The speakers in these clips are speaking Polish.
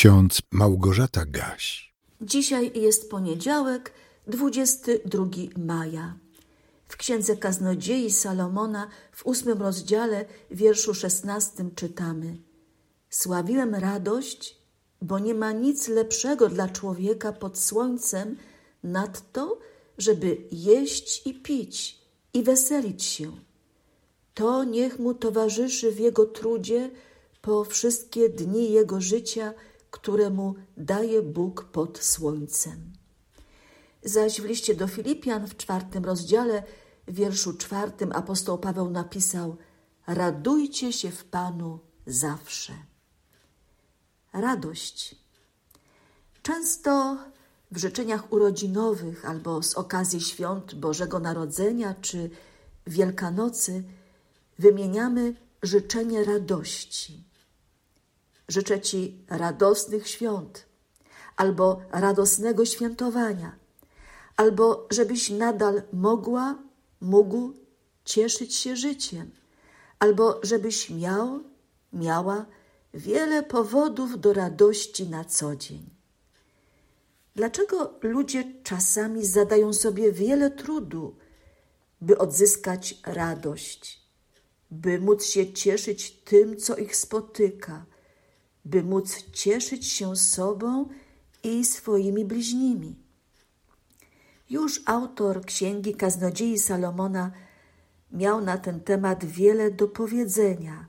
ksiądz Małgorzata Gaś. Dzisiaj jest poniedziałek, 22 maja. W księdze kaznodziei Salomona w ósmym rozdziale, wierszu szesnastym czytamy: Sławiłem radość, bo nie ma nic lepszego dla człowieka pod słońcem nad to, żeby jeść i pić i weselić się. To niech mu towarzyszy w jego trudzie po wszystkie dni jego życia, które mu daje Bóg pod słońcem. Zaś w liście do Filipian w czwartym rozdziale, w wierszu czwartym apostoł Paweł napisał: Radujcie się w Panu zawsze. Radość. Często w życzeniach urodzinowych albo z okazji świąt Bożego Narodzenia czy Wielkanocy wymieniamy życzenie radości. Życzę Ci radosnych świąt, albo radosnego świętowania, albo żebyś nadal mogła, mógł cieszyć się życiem, albo żebyś miał, miała wiele powodów do radości na co dzień. Dlaczego ludzie czasami zadają sobie wiele trudu, by odzyskać radość, by móc się cieszyć tym, co ich spotyka, by móc cieszyć się sobą i swoimi bliźnimi? Już autor księgi Kaznodziei Salomona miał na ten temat wiele do powiedzenia,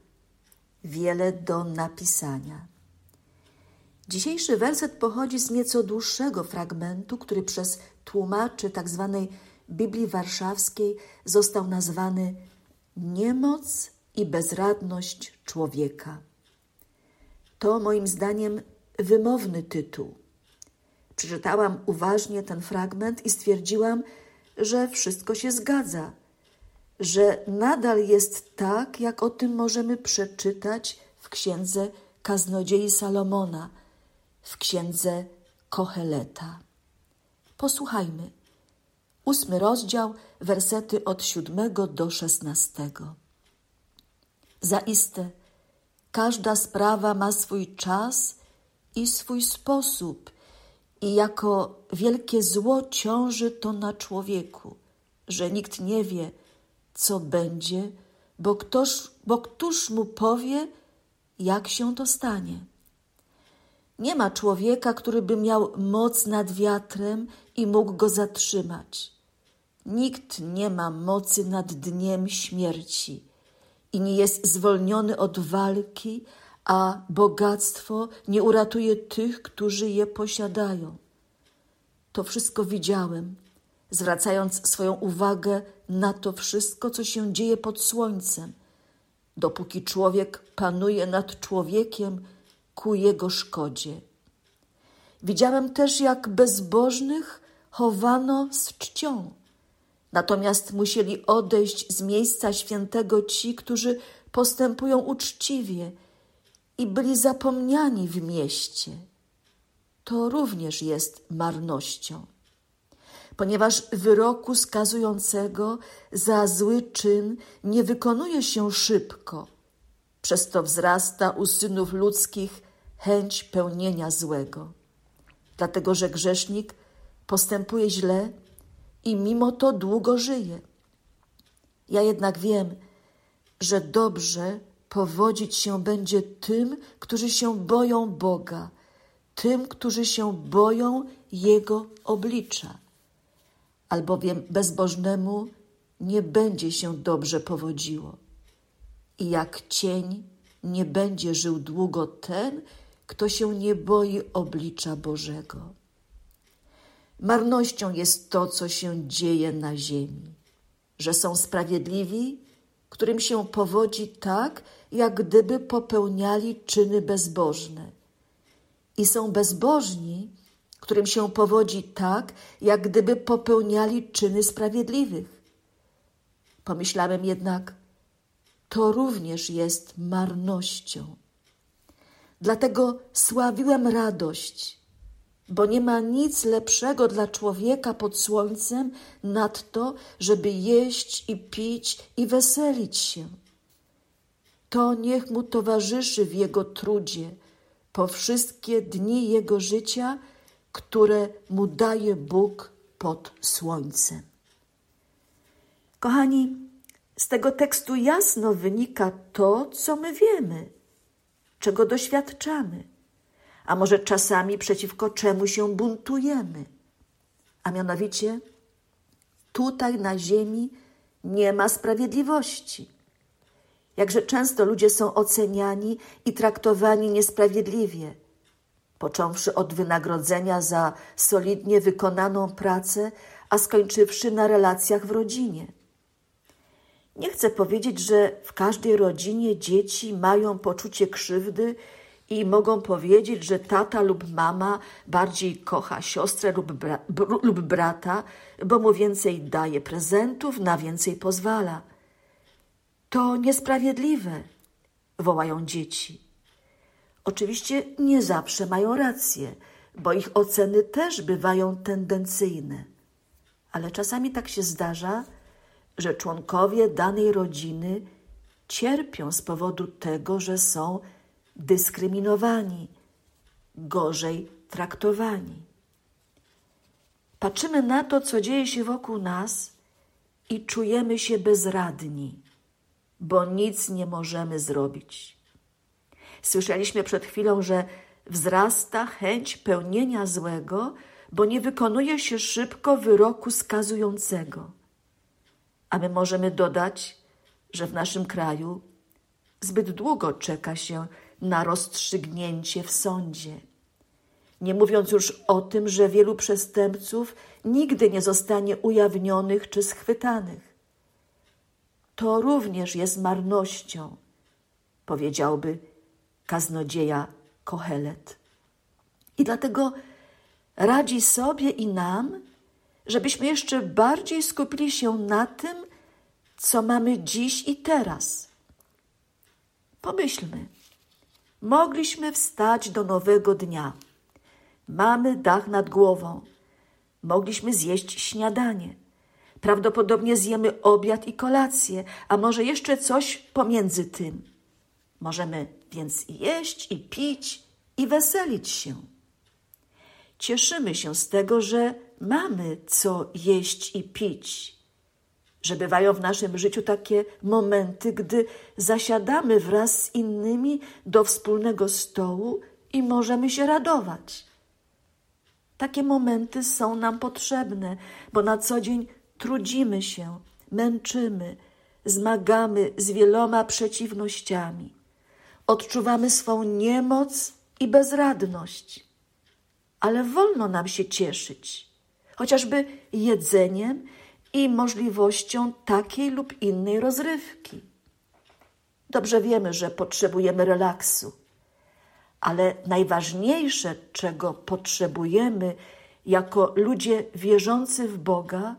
wiele do napisania. Dzisiejszy werset pochodzi z nieco dłuższego fragmentu, który przez tłumaczy tzw. Tak Biblii Warszawskiej został nazwany Niemoc i bezradność człowieka. To moim zdaniem wymowny tytuł. Przeczytałam uważnie ten fragment i stwierdziłam, że wszystko się zgadza, że nadal jest tak, jak o tym możemy przeczytać w księdze Kaznodziei Salomona – w księdze Koheleta. Posłuchajmy. Ósmy rozdział, wersety od siódmego do szesnastego. Zaiste, każda sprawa ma swój czas i swój sposób, i jako wielkie zło ciąży to na człowieku, że nikt nie wie, co będzie, bo, ktoż, bo któż mu powie, jak się to stanie. Nie ma człowieka, który by miał moc nad wiatrem i mógł go zatrzymać. Nikt nie ma mocy nad dniem śmierci i nie jest zwolniony od walki, a bogactwo nie uratuje tych, którzy je posiadają. To wszystko widziałem, zwracając swoją uwagę na to wszystko, co się dzieje pod słońcem. Dopóki człowiek panuje nad człowiekiem, ku jego szkodzie. Widziałem też, jak bezbożnych chowano z czcią. Natomiast musieli odejść z miejsca świętego ci, którzy postępują uczciwie i byli zapomniani w mieście. To również jest marnością. Ponieważ wyroku skazującego za zły czyn nie wykonuje się szybko, przez to wzrasta u synów ludzkich chęć pełnienia złego. Dlatego, że grzesznik postępuje źle i mimo to długo żyje. Ja jednak wiem, że dobrze powodzić się będzie tym, którzy się boją Boga, tym, którzy się boją Jego oblicza. Albowiem bezbożnemu nie będzie się dobrze powodziło. I jak cień nie będzie żył długo ten, kto się nie boi oblicza Bożego. Marnością jest to, co się dzieje na ziemi, że są sprawiedliwi, którym się powodzi tak, jak gdyby popełniali czyny bezbożne, i są bezbożni, którym się powodzi tak, jak gdyby popełniali czyny sprawiedliwych. Pomyślałem jednak, to również jest marnością. Dlatego sławiłem radość, bo nie ma nic lepszego dla człowieka pod słońcem nad to, żeby jeść i pić i weselić się. To niech mu towarzyszy w jego trudzie po wszystkie dni jego życia, które mu daje Bóg pod słońcem. Kochani, z tego tekstu jasno wynika to, co my wiemy, czego doświadczamy, a może czasami przeciwko czemu się buntujemy. A mianowicie, tutaj na ziemi nie ma sprawiedliwości. Jakże często ludzie są oceniani i traktowani niesprawiedliwie, począwszy od wynagrodzenia za solidnie wykonaną pracę, a skończywszy na relacjach w rodzinie. Nie chcę powiedzieć, że w każdej rodzinie dzieci mają poczucie krzywdy i mogą powiedzieć, że tata lub mama bardziej kocha siostrę lub, bra lub brata, bo mu więcej daje prezentów, na więcej pozwala. To niesprawiedliwe, wołają dzieci. Oczywiście nie zawsze mają rację, bo ich oceny też bywają tendencyjne. Ale czasami tak się zdarza, że członkowie danej rodziny cierpią z powodu tego, że są dyskryminowani, gorzej traktowani. Patrzymy na to, co dzieje się wokół nas i czujemy się bezradni, bo nic nie możemy zrobić. Słyszeliśmy przed chwilą, że wzrasta chęć pełnienia złego, bo nie wykonuje się szybko wyroku skazującego. A my możemy dodać, że w naszym kraju zbyt długo czeka się na rozstrzygnięcie w sądzie. Nie mówiąc już o tym, że wielu przestępców nigdy nie zostanie ujawnionych czy schwytanych. To również jest marnością, powiedziałby kaznodzieja Kohelet. I dlatego radzi sobie i nam, żebyśmy jeszcze bardziej skupili się na tym, co mamy dziś i teraz. Pomyślmy, mogliśmy wstać do nowego dnia. Mamy dach nad głową. Mogliśmy zjeść śniadanie. Prawdopodobnie zjemy obiad i kolację, a może jeszcze coś pomiędzy tym. Możemy więc jeść i pić i weselić się. Cieszymy się z tego, że mamy co jeść i pić, że bywają w naszym życiu takie momenty, gdy zasiadamy wraz z innymi do wspólnego stołu i możemy się radować. Takie momenty są nam potrzebne, bo na co dzień trudzimy się, męczymy, zmagamy z wieloma przeciwnościami. Odczuwamy swą niemoc i bezradność, ale wolno nam się cieszyć chociażby jedzeniem i możliwością takiej lub innej rozrywki. Dobrze wiemy, że potrzebujemy relaksu, ale najważniejsze, czego potrzebujemy jako ludzie wierzący w Boga,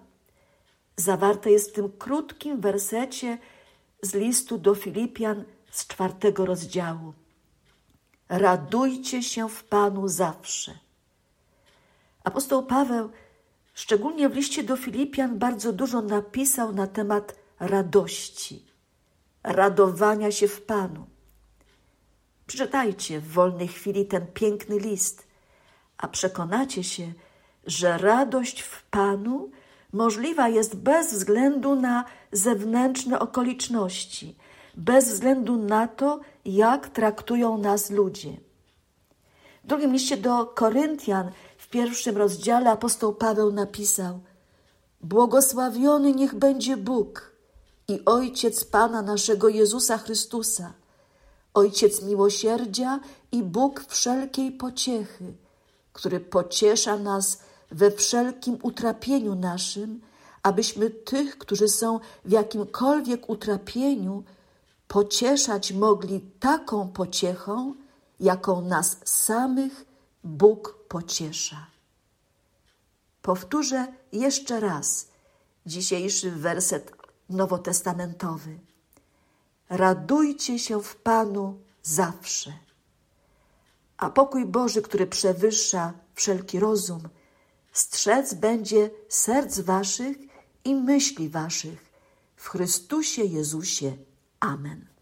zawarte jest w tym krótkim wersecie z listu do Filipian z czwartego rozdziału. Radujcie się w Panu zawsze. Apostoł Paweł Szczególnie w liście do Filipian bardzo dużo napisał na temat radości, radowania się w Panu. Przeczytajcie w wolnej chwili ten piękny list, a przekonacie się, że radość w Panu możliwa jest bez względu na zewnętrzne okoliczności, bez względu na to, jak traktują nas ludzie. W drugim liście do Koryntian pierwszym rozdziale apostoł Paweł napisał: Błogosławiony niech będzie Bóg i Ojciec Pana naszego Jezusa Chrystusa, Ojciec miłosierdzia i Bóg wszelkiej pociechy, który pociesza nas we wszelkim utrapieniu naszym, abyśmy tych, którzy są w jakimkolwiek utrapieniu, pocieszać mogli taką pociechą, jaką nas samych Bóg pociesza. Powtórzę jeszcze raz dzisiejszy werset nowotestamentowy. Radujcie się w Panu zawsze. A pokój Boży, który przewyższa wszelki rozum, strzec będzie serc waszych i myśli waszych w Chrystusie Jezusie. Amen.